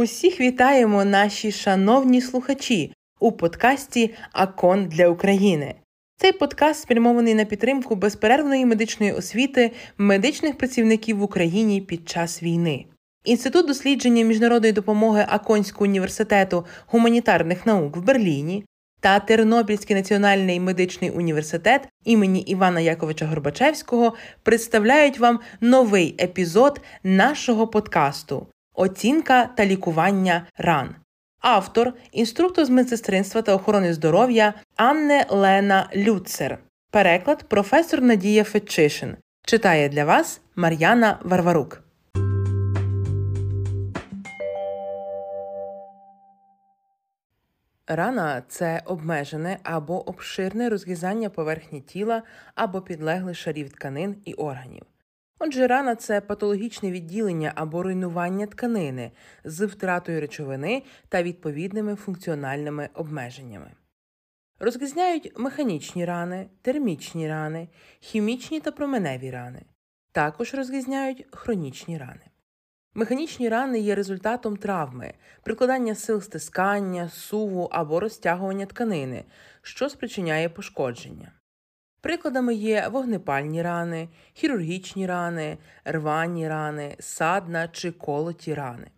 Усіх вітаємо наші шановні слухачі у подкасті Акон для України. Цей подкаст спрямований на підтримку безперервної медичної освіти медичних працівників в Україні під час війни. Інститут дослідження міжнародної допомоги Аконського університету гуманітарних наук в Берліні та Тернопільський національний медичний університет імені Івана Яковича Горбачевського представляють вам новий епізод нашого подкасту Оцінка та лікування ран. Автор, інструктор з медсестринства та охорони здоров'я Анне Лена Люцер. Переклад професор Надія Фетчишин. Читає для вас Мар'яна Варварук. Рана це обмежене або обширне розрізання поверхні тіла або підлеглих шарів тканин і органів. Отже, рана це патологічне відділення або руйнування тканини з втратою речовини та відповідними функціональними обмеженнями. Розрізняють механічні рани, термічні рани, хімічні та променеві рани. Також розрізняють хронічні рани. Механічні рани є результатом травми, прикладання сил стискання, суву або розтягування тканини, що спричиняє пошкодження. Прикладами є вогнепальні рани, хірургічні рани, рвані рани, садна чи колоті рани.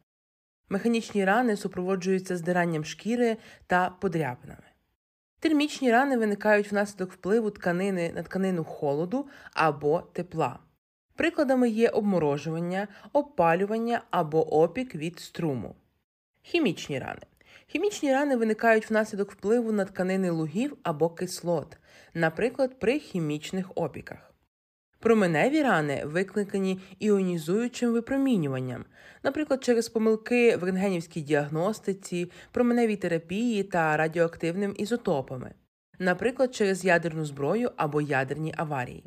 Механічні рани супроводжуються здиранням шкіри та подряпинами. Термічні рани виникають внаслідок впливу тканини на тканину холоду або тепла. Прикладами є обморожування, обпалювання або опік від струму. Хімічні рани. Хімічні рани виникають внаслідок впливу на тканини лугів або кислот, наприклад, при хімічних опіках. Променеві рани викликані іонізуючим випромінюванням, наприклад, через помилки в рентгенівській діагностиці, променевій терапії та радіоактивними ізотопами, наприклад, через ядерну зброю або ядерні аварії.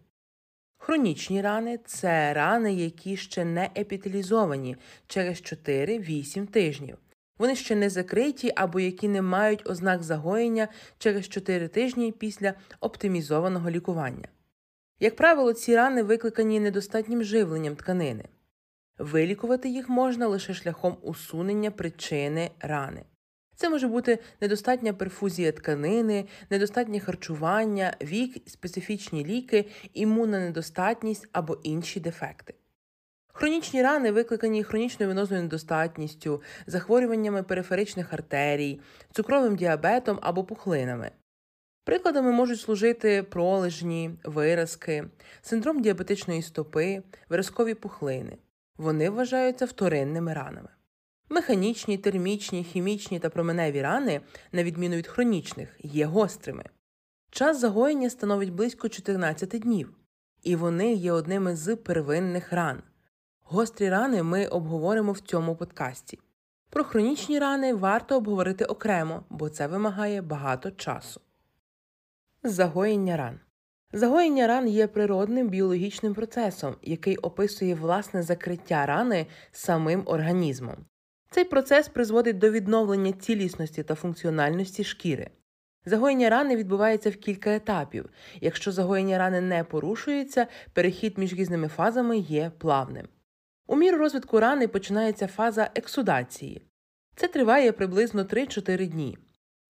Хронічні рани це рани, які ще не епіталізовані через 4-8 тижнів. Вони ще не закриті або які не мають ознак загоєння через 4 тижні після оптимізованого лікування. Як правило, ці рани викликані недостатнім живленням тканини. Вилікувати їх можна лише шляхом усунення причини рани. Це може бути недостатня перфузія тканини, недостатнє харчування, вік, специфічні ліки, імунна недостатність або інші дефекти. Хронічні рани викликані хронічною венозною недостатністю, захворюваннями периферичних артерій, цукровим діабетом або пухлинами. Прикладами можуть служити пролежні, виразки, синдром діабетичної стопи, виразкові пухлини. Вони вважаються вторинними ранами. Механічні, термічні, хімічні та променеві рани, на відміну від хронічних, є гострими. Час загоєння становить близько 14 днів, і вони є одними з первинних ран. Гострі рани ми обговоримо в цьому подкасті. Про хронічні рани варто обговорити окремо, бо це вимагає багато часу. Загоєння ран Загоєння ран є природним біологічним процесом, який описує власне закриття рани самим організмом. Цей процес призводить до відновлення цілісності та функціональності шкіри. Загоєння рани відбувається в кілька етапів. Якщо загоєння рани не порушується, перехід між різними фазами є плавним. У міру розвитку рани починається фаза ексудації. Це триває приблизно 3-4 дні.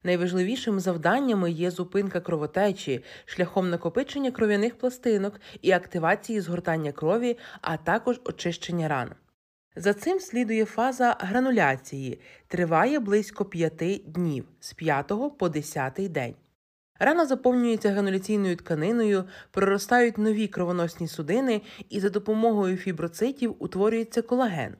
Найважливішим завданнями є зупинка кровотечі шляхом накопичення кров'яних пластинок і активації згортання крові, а також очищення ран. За цим слідує фаза грануляції, триває близько 5 днів з 5 по 10 день. Рана заповнюється грануляційною тканиною, проростають нові кровоносні судини і за допомогою фіброцитів утворюється колаген.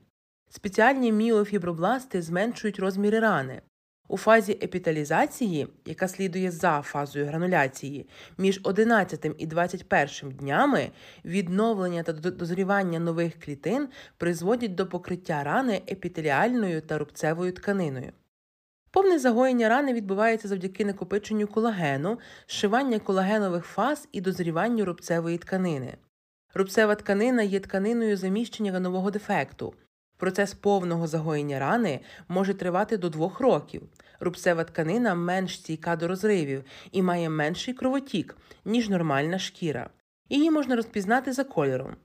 Спеціальні міофібробласти зменшують розміри рани. У фазі епіталізації, яка слідує за фазою грануляції, між 11 і 21 днями відновлення та дозрівання нових клітин призводять до покриття рани епітеліальною та рубцевою тканиною. Повне загоєння рани відбувається завдяки накопиченню колагену, зшивання колагенових фаз і дозріванню рубцевої тканини. Рубцева тканина є тканиною заміщення ранового дефекту. Процес повного загоєння рани може тривати до двох років. Рубцева тканина менш стійка до розривів і має менший кровотік, ніж нормальна шкіра. Її можна розпізнати за кольором.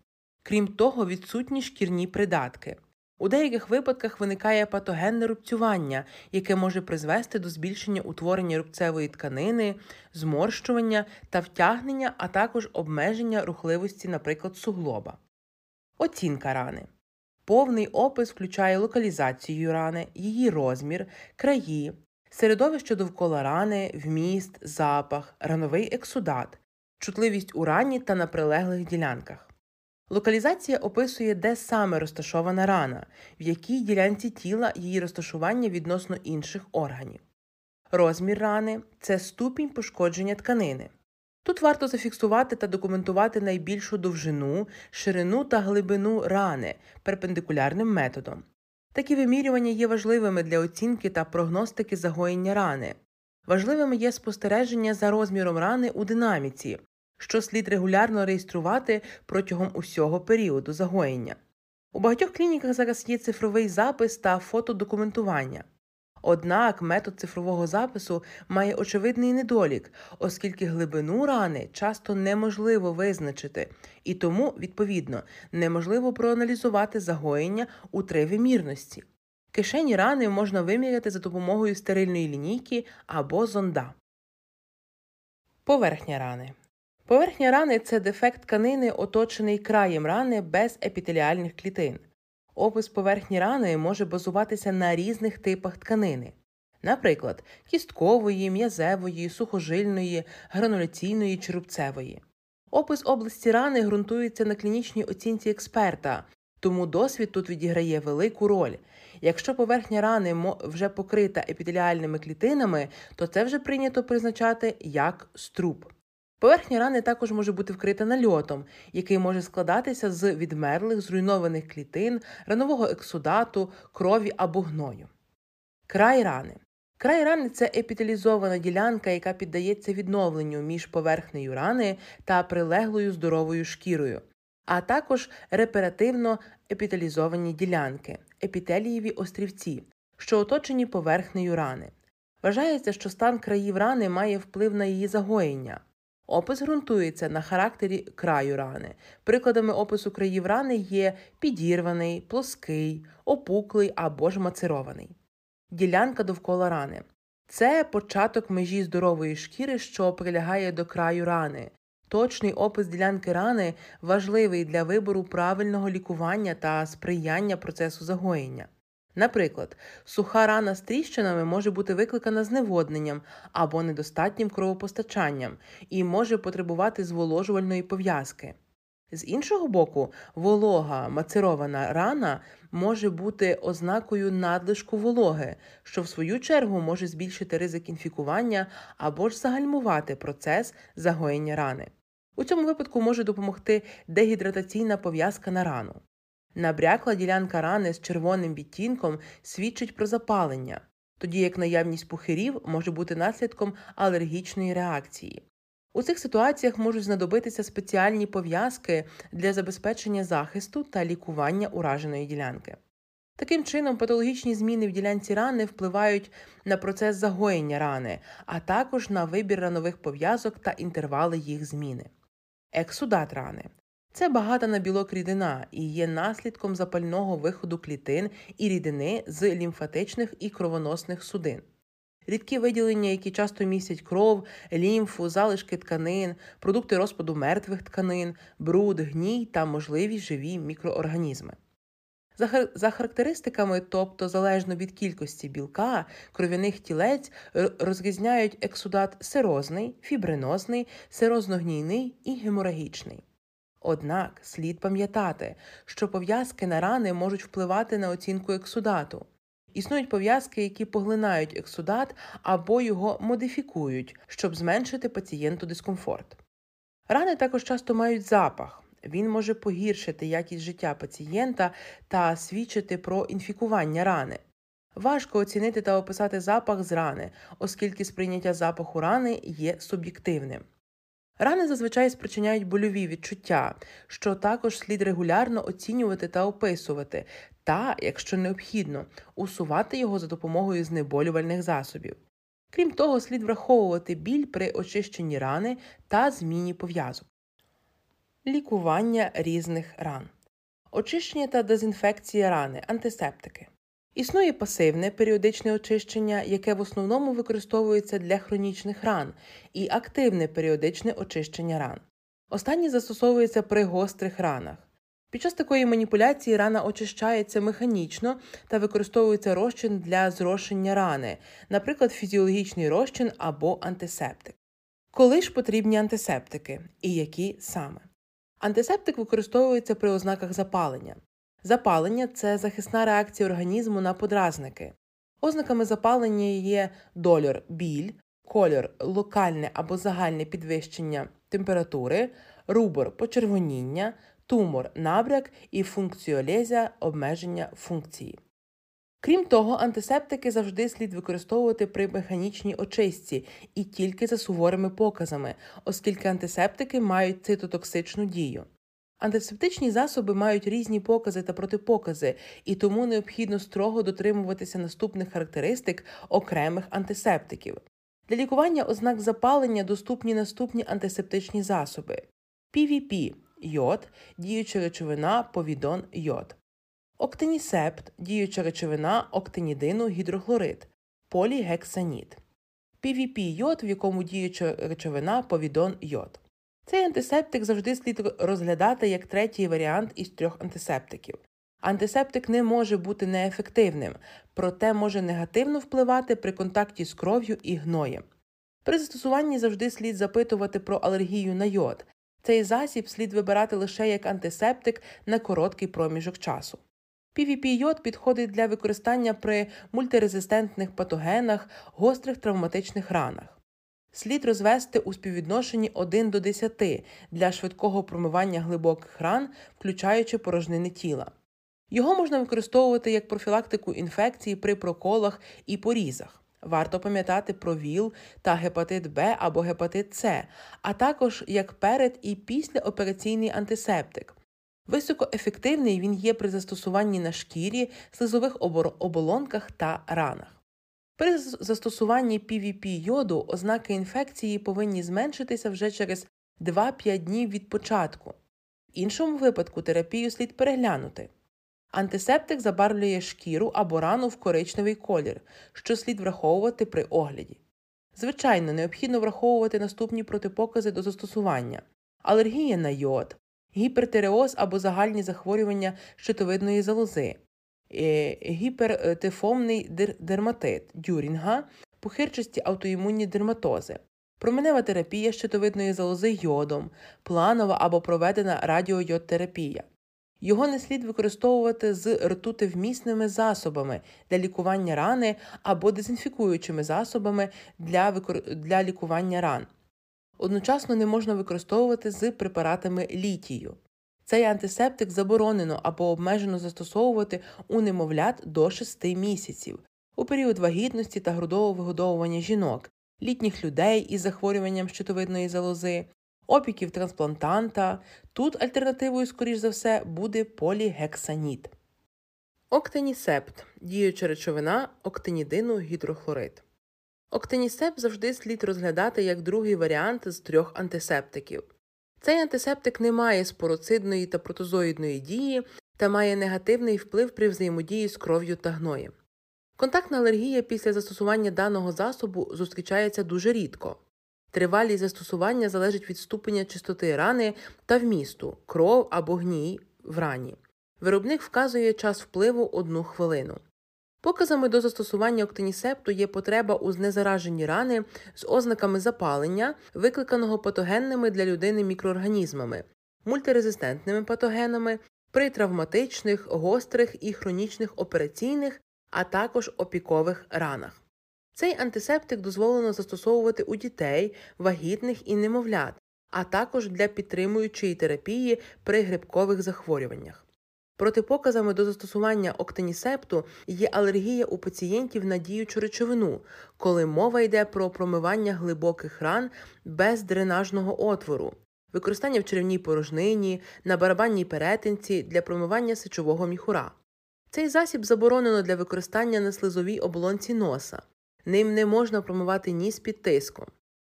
Крім того, відсутні шкірні придатки. У деяких випадках виникає патогенне рубцювання, яке може призвести до збільшення утворення рубцевої тканини, зморщування та втягнення, а також обмеження рухливості, наприклад, суглоба. Оцінка рани. Повний опис включає локалізацію рани, її розмір, краї, середовище довкола рани, вміст, запах, рановий ексудат, чутливість у рані та на прилеглих ділянках. Локалізація описує, де саме розташована рана, в якій ділянці тіла її розташування відносно інших органів. Розмір рани це ступінь пошкодження тканини. Тут варто зафіксувати та документувати найбільшу довжину, ширину та глибину рани перпендикулярним методом. Такі вимірювання є важливими для оцінки та прогностики загоєння рани. Важливими є спостереження за розміром рани у динаміці, що слід регулярно реєструвати протягом усього періоду загоєння. У багатьох клініках зараз є цифровий запис та фотодокументування. Однак метод цифрового запису має очевидний недолік, оскільки глибину рани часто неможливо визначити, і тому, відповідно, неможливо проаналізувати загоєння у тривимірності. Кишені рани можна виміряти за допомогою стерильної лінійки або зонда. Поверхня рани Поверхня рани це дефект тканини, оточений краєм рани без епітеліальних клітин. Опис поверхні рани може базуватися на різних типах тканини, наприклад, кісткової, м'язевої, сухожильної, грануляційної чи рубцевої. Опис області рани ґрунтується на клінічній оцінці експерта, тому досвід тут відіграє велику роль. Якщо поверхня рани вже покрита епітеліальними клітинами, то це вже прийнято призначати як струб. Поверхня рани також може бути вкрита нальотом, який може складатися з відмерлих зруйнованих клітин, ранового ексудату, крові або гною. Край рани. Край рани це епіталізована ділянка, яка піддається відновленню між поверхнею рани та прилеглою здоровою шкірою, а також реперативно епіталізовані ділянки, епітелієві острівці, що оточені поверхнею рани. Вважається, що стан країв рани має вплив на її загоєння. Опис ґрунтується на характері краю рани. Прикладами опису країв рани є підірваний, плоский, опуклий або ж мацерований. Ділянка довкола рани. Це початок межі здорової шкіри, що прилягає до краю рани. Точний опис ділянки рани важливий для вибору правильного лікування та сприяння процесу загоєння. Наприклад, суха рана з тріщинами може бути викликана зневодненням або недостатнім кровопостачанням і може потребувати зволожувальної пов'язки. З іншого боку, волога мацерована рана може бути ознакою надлишку вологи, що в свою чергу може збільшити ризик інфікування або ж загальмувати процес загоєння рани. У цьому випадку може допомогти дегідратаційна пов'язка на рану. Набрякла ділянка рани з червоним відтінком свідчить про запалення, тоді як наявність пухирів може бути наслідком алергічної реакції. У цих ситуаціях можуть знадобитися спеціальні пов'язки для забезпечення захисту та лікування ураженої ділянки. Таким чином, патологічні зміни в ділянці рани впливають на процес загоєння рани, а також на вибір ранових пов'язок та інтервали їх зміни. Ексудат рани це багата на білок рідина і є наслідком запального виходу клітин і рідини з лімфатичних і кровоносних судин. Рідкі виділення, які часто містять кров, лімфу, залишки тканин, продукти розпаду мертвих тканин, бруд, гній та можливі живі мікроорганізми. За характеристиками, тобто залежно від кількості білка, кров'яних тілець розрізняють ексудат сирозний, фібринозний, сирозно-гнійний і геморагічний. Однак слід пам'ятати, що пов'язки на рани можуть впливати на оцінку ексудату. Існують пов'язки, які поглинають ексудат або його модифікують, щоб зменшити пацієнту дискомфорт. Рани також часто мають запах. Він може погіршити якість життя пацієнта та свідчити про інфікування рани. Важко оцінити та описати запах з рани, оскільки сприйняття запаху рани є суб'єктивним. Рани зазвичай спричиняють больові відчуття, що також слід регулярно оцінювати та описувати, та, якщо необхідно, усувати його за допомогою знеболювальних засобів. Крім того, слід враховувати біль при очищенні рани та зміні пов'язок. Лікування різних ран, очищення та дезінфекція рани, антисептики. Існує пасивне періодичне очищення, яке в основному використовується для хронічних ран, і активне періодичне очищення ран. Останнє застосовується при гострих ранах. Під час такої маніпуляції рана очищається механічно та використовується розчин для зрошення рани, наприклад, фізіологічний розчин або антисептик. Коли ж потрібні антисептики і які саме? Антисептик використовується при ознаках запалення. Запалення це захисна реакція організму на подразники. Ознаками запалення є дольор біль, кольор локальне або загальне підвищення температури, рубор почервоніння, тумор набряк і функціолезія обмеження функції. Крім того, антисептики завжди слід використовувати при механічній очистці і тільки за суворими показами, оскільки антисептики мають цитотоксичну дію. Антисептичні засоби мають різні покази та протипокази, і тому необхідно строго дотримуватися наступних характеристик окремих антисептиків. Для лікування ознак запалення доступні наступні антисептичні засоби: PVP йод, діюча речовина повідон йод, октинісепт, діюча речовина октинідину гідрохлорид, полігексанід, PVP йод, в якому діюча речовина повідон йод. Цей антисептик завжди слід розглядати як третій варіант із трьох антисептиків. Антисептик не може бути неефективним, проте може негативно впливати при контакті з кров'ю і гноєм. При застосуванні завжди слід запитувати про алергію на йод. Цей засіб слід вибирати лише як антисептик на короткий проміжок часу. pvp йод підходить для використання при мультирезистентних патогенах, гострих травматичних ранах. Слід розвести у співвідношенні 1 до 10 для швидкого промивання глибоких ран, включаючи порожнини тіла. Його можна використовувати як профілактику інфекцій при проколах і порізах. Варто пам'ятати про ВІЛ та гепатит Б або гепатит С, а також як перед і післяопераційний антисептик. Високоефективний він є при застосуванні на шкірі, слизових оболонках та ранах. При застосуванні PVP йоду ознаки інфекції повинні зменшитися вже через 2-5 днів від початку. В іншому випадку терапію слід переглянути. Антисептик забарвлює шкіру або рану в коричневий колір, що слід враховувати при огляді. Звичайно, необхідно враховувати наступні протипокази до застосування алергія на йод, гіпертиреоз або загальні захворювання щитовидної залози, гіпертифомний дерматит дюрінга, пухирчасті аутоімунні дерматози, променева терапія щитовидної залози йодом, планова або проведена радіойодтерапія. Його не слід використовувати з ртутивмісними засобами для лікування рани або дезінфікуючими засобами для, викор... для лікування ран. Одночасно не можна використовувати з препаратами літію. Цей антисептик заборонено або обмежено застосовувати у немовлят до 6 місяців у період вагітності та грудового вигодовування жінок, літніх людей із захворюванням щитовидної залози, опіків трансплантанта. Тут альтернативою, скоріш за все, буде полігексаніт. Октенісепт діюча речовина октинідину гідрохлорид. Октенісепт завжди слід розглядати як другий варіант з трьох антисептиків. Цей антисептик не має спороцидної та протозоїдної дії та має негативний вплив при взаємодії з кров'ю та гноєм. Контактна алергія після застосування даного засобу зустрічається дуже рідко. Тривалість застосування залежить від ступеня чистоти рани та вмісту, кров або гній в рані. Виробник вказує час впливу одну хвилину. Показами до застосування октинісепту є потреба у знезараженні рани з ознаками запалення, викликаного патогенними для людини мікроорганізмами, мультирезистентними патогенами, при травматичних, гострих і хронічних операційних, а також опікових ранах. Цей антисептик дозволено застосовувати у дітей, вагітних і немовлят, а також для підтримуючої терапії при грибкових захворюваннях. Протипоказами до застосування октинісепту є алергія у пацієнтів на діючу речовину, коли мова йде про промивання глибоких ран без дренажного отвору, використання в черевній порожнині, на барабанній перетинці для промивання сечового міхура. Цей засіб заборонено для використання на слизовій оболонці носа. Ним не можна промивати ніс під тиском.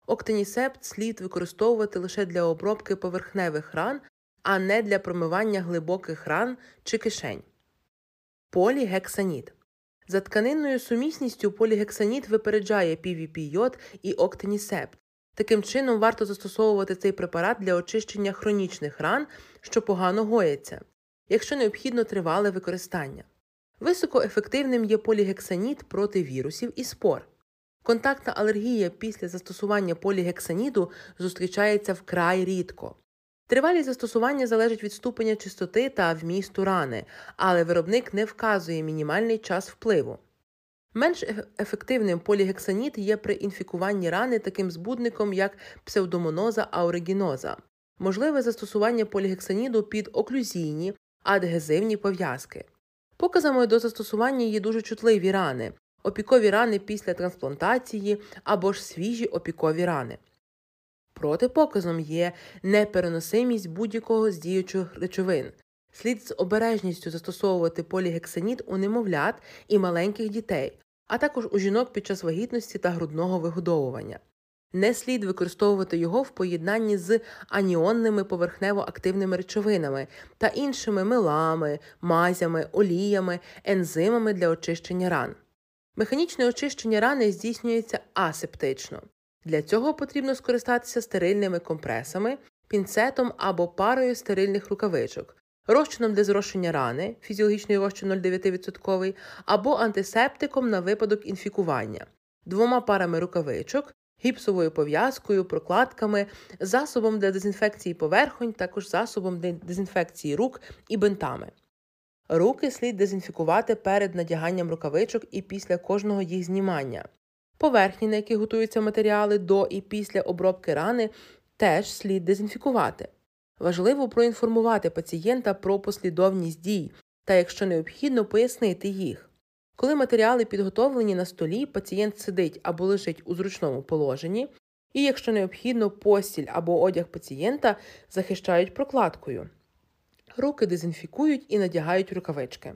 Октинісепт слід використовувати лише для обробки поверхневих ран а не для промивання глибоких ран чи кишень. Полігексаніт. За тканинною сумісністю полігексаніт випереджає PVP-йод і октинісепт. Таким чином, варто застосовувати цей препарат для очищення хронічних ран, що погано гояться, якщо необхідно тривале використання. Високоефективним є полігексаніт проти вірусів і спор. Контактна алергія після застосування полігексаніду зустрічається вкрай рідко. Тривалість застосування залежить від ступеня чистоти та вмісту рани, але виробник не вказує мінімальний час впливу. Менш ефективним полігексаніт є при інфікуванні рани таким збудником, як псевдомоноза ауригіноза, можливе застосування полігексаніду під оклюзійні, адгезивні пов'язки. Показами до застосування є дуже чутливі рани, опікові рани після трансплантації або ж свіжі опікові рани. Протипоказом є непереносимість будь-якого з діючих речовин. Слід з обережністю застосовувати полігексаніт у немовлят і маленьких дітей, а також у жінок під час вагітності та грудного вигодовування. Не слід використовувати його в поєднанні з аніонними поверхнево-активними речовинами та іншими милами, мазями, оліями, ензимами для очищення ран. Механічне очищення рани здійснюється асептично. Для цього потрібно скористатися стерильними компресами, пінцетом або парою стерильних рукавичок, розчином для зрошення рани, фізіологічний розчин 0,9% або антисептиком на випадок інфікування, двома парами рукавичок, гіпсовою пов'язкою, прокладками, засобом для дезінфекції поверхонь, також засобом для дезінфекції рук і бинтами. Руки слід дезінфікувати перед надяганням рукавичок і після кожного їх знімання. Поверхні, на яких готуються матеріали до і після обробки рани, теж слід дезінфікувати. Важливо проінформувати пацієнта про послідовність дій та, якщо необхідно, пояснити їх. Коли матеріали підготовлені на столі, пацієнт сидить або лежить у зручному положенні, і, якщо необхідно, постіль або одяг пацієнта захищають прокладкою. Руки дезінфікують і надягають рукавички.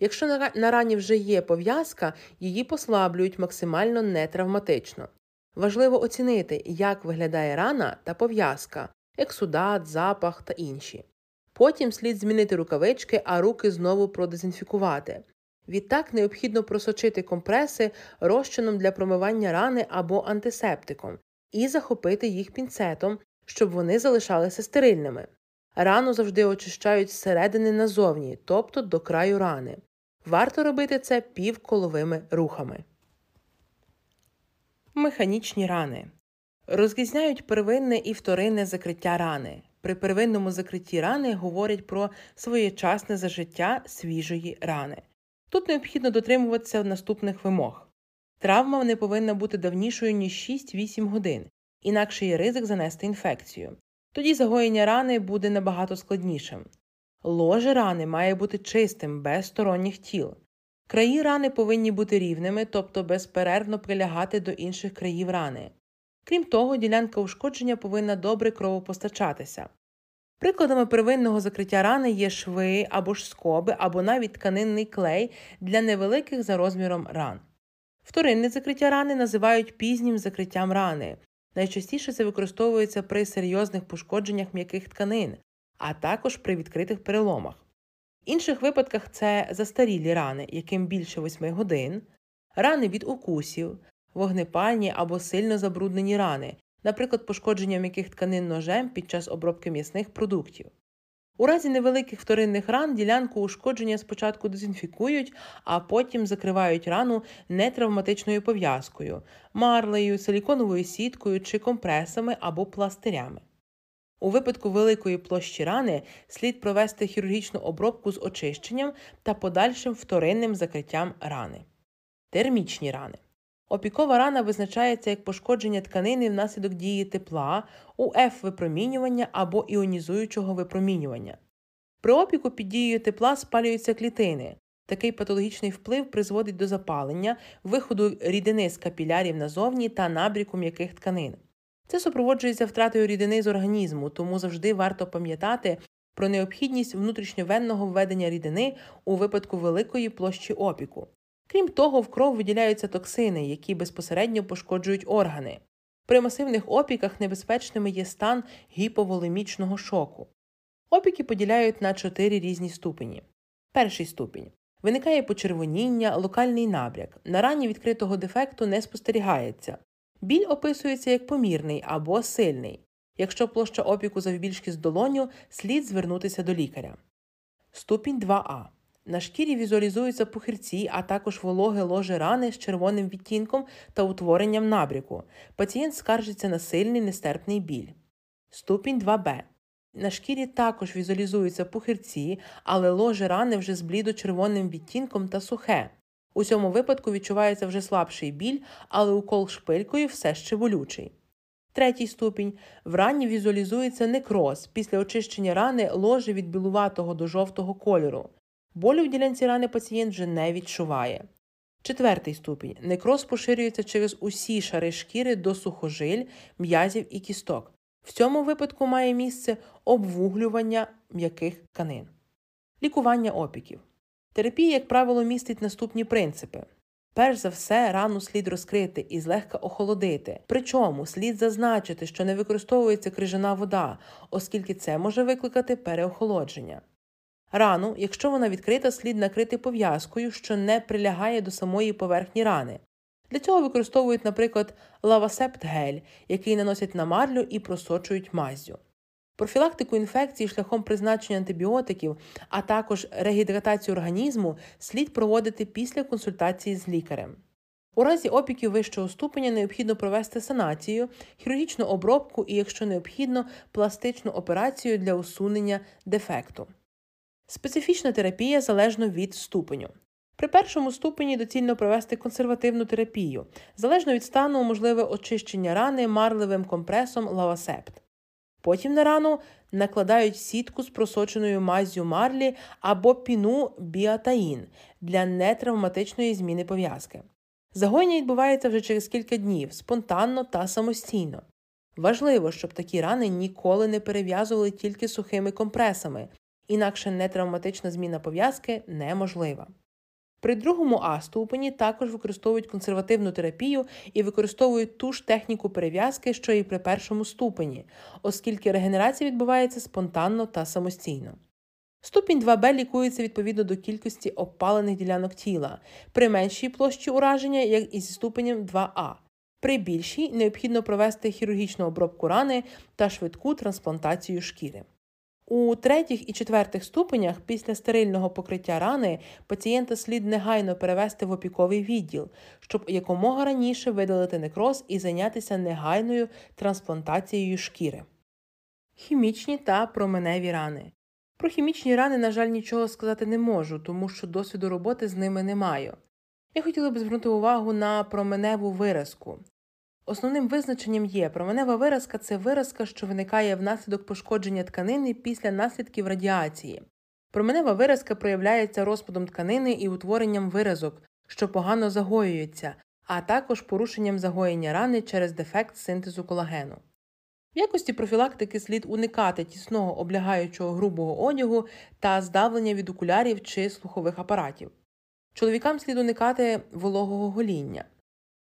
Якщо на рані вже є пов'язка, її послаблюють максимально нетравматично. Важливо оцінити, як виглядає рана та пов'язка, ексудат, запах та інші. Потім слід змінити рукавички, а руки знову продезінфікувати. Відтак необхідно просочити компреси розчином для промивання рани або антисептиком і захопити їх пінцетом, щоб вони залишалися стерильними. Рану завжди очищають зсередини назовні, тобто до краю рани. Варто робити це півколовими рухами. Механічні рани розрізняють первинне і вторинне закриття рани. При первинному закритті рани говорять про своєчасне зажиття свіжої рани. Тут необхідно дотримуватися наступних вимог. Травма не повинна бути давнішою, ніж 6-8 годин, інакше є ризик занести інфекцію. Тоді загоєння рани буде набагато складнішим. Ложе рани має бути чистим, без сторонніх тіл. Краї рани повинні бути рівними, тобто безперервно прилягати до інших країв рани. Крім того, ділянка ушкодження повинна добре кровопостачатися. Прикладами первинного закриття рани є шви або ж скоби, або навіть тканинний клей для невеликих за розміром ран. Вторинне закриття рани називають пізнім закриттям рани. Найчастіше це використовується при серйозних пошкодженнях м'яких тканин, а також при відкритих переломах. В інших випадках це застарілі рани, яким більше 8 годин, рани від укусів, вогнепальні або сильно забруднені рани, наприклад, пошкодження м'яких тканин ножем під час обробки м'ясних продуктів. У разі невеликих вторинних ран ділянку ушкодження спочатку дезінфікують, а потім закривають рану нетравматичною пов'язкою, марлею, силіконовою сіткою чи компресами або пластирями. У випадку великої площі рани слід провести хірургічну обробку з очищенням та подальшим вторинним закриттям рани. Термічні рани. Опікова рана визначається як пошкодження тканини внаслідок дії тепла, УФ випромінювання або іонізуючого випромінювання. При опіку під дією тепла спалюються клітини. Такий патологічний вплив призводить до запалення, виходу рідини з капілярів назовні та набріку м'яких тканин. Це супроводжується втратою рідини з організму, тому завжди варто пам'ятати про необхідність внутрішньовенного введення рідини у випадку великої площі опіку. Крім того, в кров виділяються токсини, які безпосередньо пошкоджують органи. При масивних опіках небезпечними є стан гіповолемічного шоку. Опіки поділяють на чотири різні ступені. Перший ступінь виникає почервоніння, локальний набряк. На рані відкритого дефекту не спостерігається. Біль описується як помірний або сильний. Якщо площа опіку завбільшки з долоню, слід звернутися до лікаря. Ступінь 2А. На шкірі візуалізуються пухирці, а також вологе ложе рани з червоним відтінком та утворенням набряку. Пацієнт скаржиться на сильний нестерпний біль. Ступінь 2Б. На шкірі також візуалізуються пухирці, але ложе рани вже з блідо-червоним відтінком та сухе. У цьому випадку відчувається вже слабший біль, але укол шпилькою все ще болючий. Третій ступінь в рані візуалізується некроз. Після очищення рани ложе від білуватого до жовтого кольору. Болю в ділянці рани пацієнт вже не відчуває. Четвертий ступінь некроз поширюється через усі шари шкіри до сухожиль, м'язів і кісток. В цьому випадку має місце обвуглювання м'яких тканин. Лікування опіків. Терапія, як правило, містить наступні принципи. Перш за все, рану слід розкрити і злегка охолодити. Причому слід зазначити, що не використовується крижана вода, оскільки це може викликати переохолодження. Рану, якщо вона відкрита, слід накрити пов'язкою, що не прилягає до самої поверхні рани. Для цього використовують, наприклад, лавасепт гель, який наносять на марлю і просочують маззю. Профілактику інфекцій шляхом призначення антибіотиків, а також регідратацію організму слід проводити після консультації з лікарем. У разі опіків вищого ступеня необхідно провести санацію, хірургічну обробку і, якщо необхідно, пластичну операцію для усунення дефекту. Специфічна терапія залежно від ступеню. При першому ступені доцільно провести консервативну терапію, залежно від стану можливе очищення рани марливим компресом лавасепт. Потім на рану накладають сітку з просоченою маззю марлі або піну біатаїн для нетравматичної зміни пов'язки. Загоєння відбувається вже через кілька днів, спонтанно та самостійно. Важливо, щоб такі рани ніколи не перев'язували тільки сухими компресами, інакше нетравматична зміна пов'язки неможлива. При другому А ступені також використовують консервативну терапію і використовують ту ж техніку перев'язки, що і при першому ступені, оскільки регенерація відбувається спонтанно та самостійно. Ступінь 2Б лікується відповідно до кількості обпалених ділянок тіла, при меншій площі ураження, як і зі ступенем 2А. При більшій необхідно провести хірургічну обробку рани та швидку трансплантацію шкіри. У третіх і четвертих ступенях після стерильного покриття рани пацієнта слід негайно перевести в опіковий відділ, щоб якомога раніше видалити некроз і зайнятися негайною трансплантацією шкіри. Хімічні та променеві рани. Про хімічні рани, на жаль, нічого сказати не можу, тому що досвіду роботи з ними не маю. Я хотіла б звернути увагу на променеву виразку. Основним визначенням є променева виразка це виразка, що виникає внаслідок пошкодження тканини після наслідків радіації. Променева виразка проявляється розпадом тканини і утворенням виразок, що погано загоюються, а також порушенням загоєння рани через дефект синтезу колагену. В якості профілактики слід уникати тісного облягаючого грубого одягу та здавлення від окулярів чи слухових апаратів. Чоловікам слід уникати вологого гоління.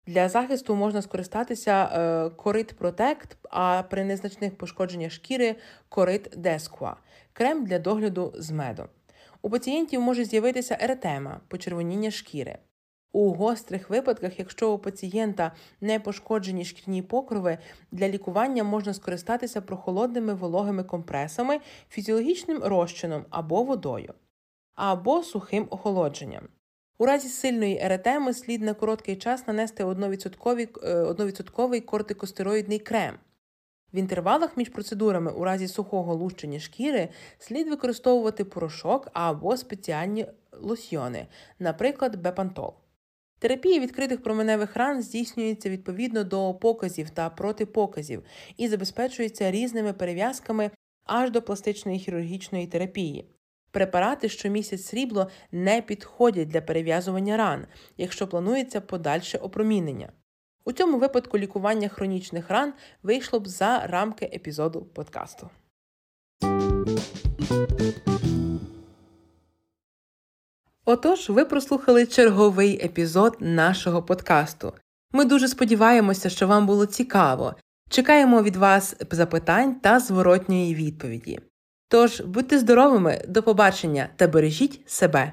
Для захисту можна скористатися е, корит Protect, а при незначних пошкодженнях шкіри корит Desqua – крем для догляду з медом. У пацієнтів може з'явитися еретема, почервоніння шкіри. У гострих випадках, якщо у пацієнта не пошкоджені шкірні покрови, для лікування можна скористатися прохолодними вологими компресами, фізіологічним розчином або водою, або сухим охолодженням. У разі сильної еретеми слід на короткий час нанести 1% е, кортикостероїдний крем. В інтервалах між процедурами у разі сухого лущення шкіри слід використовувати порошок або спеціальні лосьйони, наприклад, бепантол. Терапія відкритих променевих ран здійснюється відповідно до показів та протипоказів і забезпечується різними перев'язками аж до пластичної хірургічної терапії. Препарати, що місяць срібло, не підходять для перев'язування ран, якщо планується подальше опромінення. У цьому випадку лікування хронічних ран вийшло б за рамки епізоду подкасту. Отож, ви прослухали черговий епізод нашого подкасту. Ми дуже сподіваємося, що вам було цікаво. Чекаємо від вас запитань та зворотньої відповіді. Тож будьте здоровими, до побачення та бережіть себе.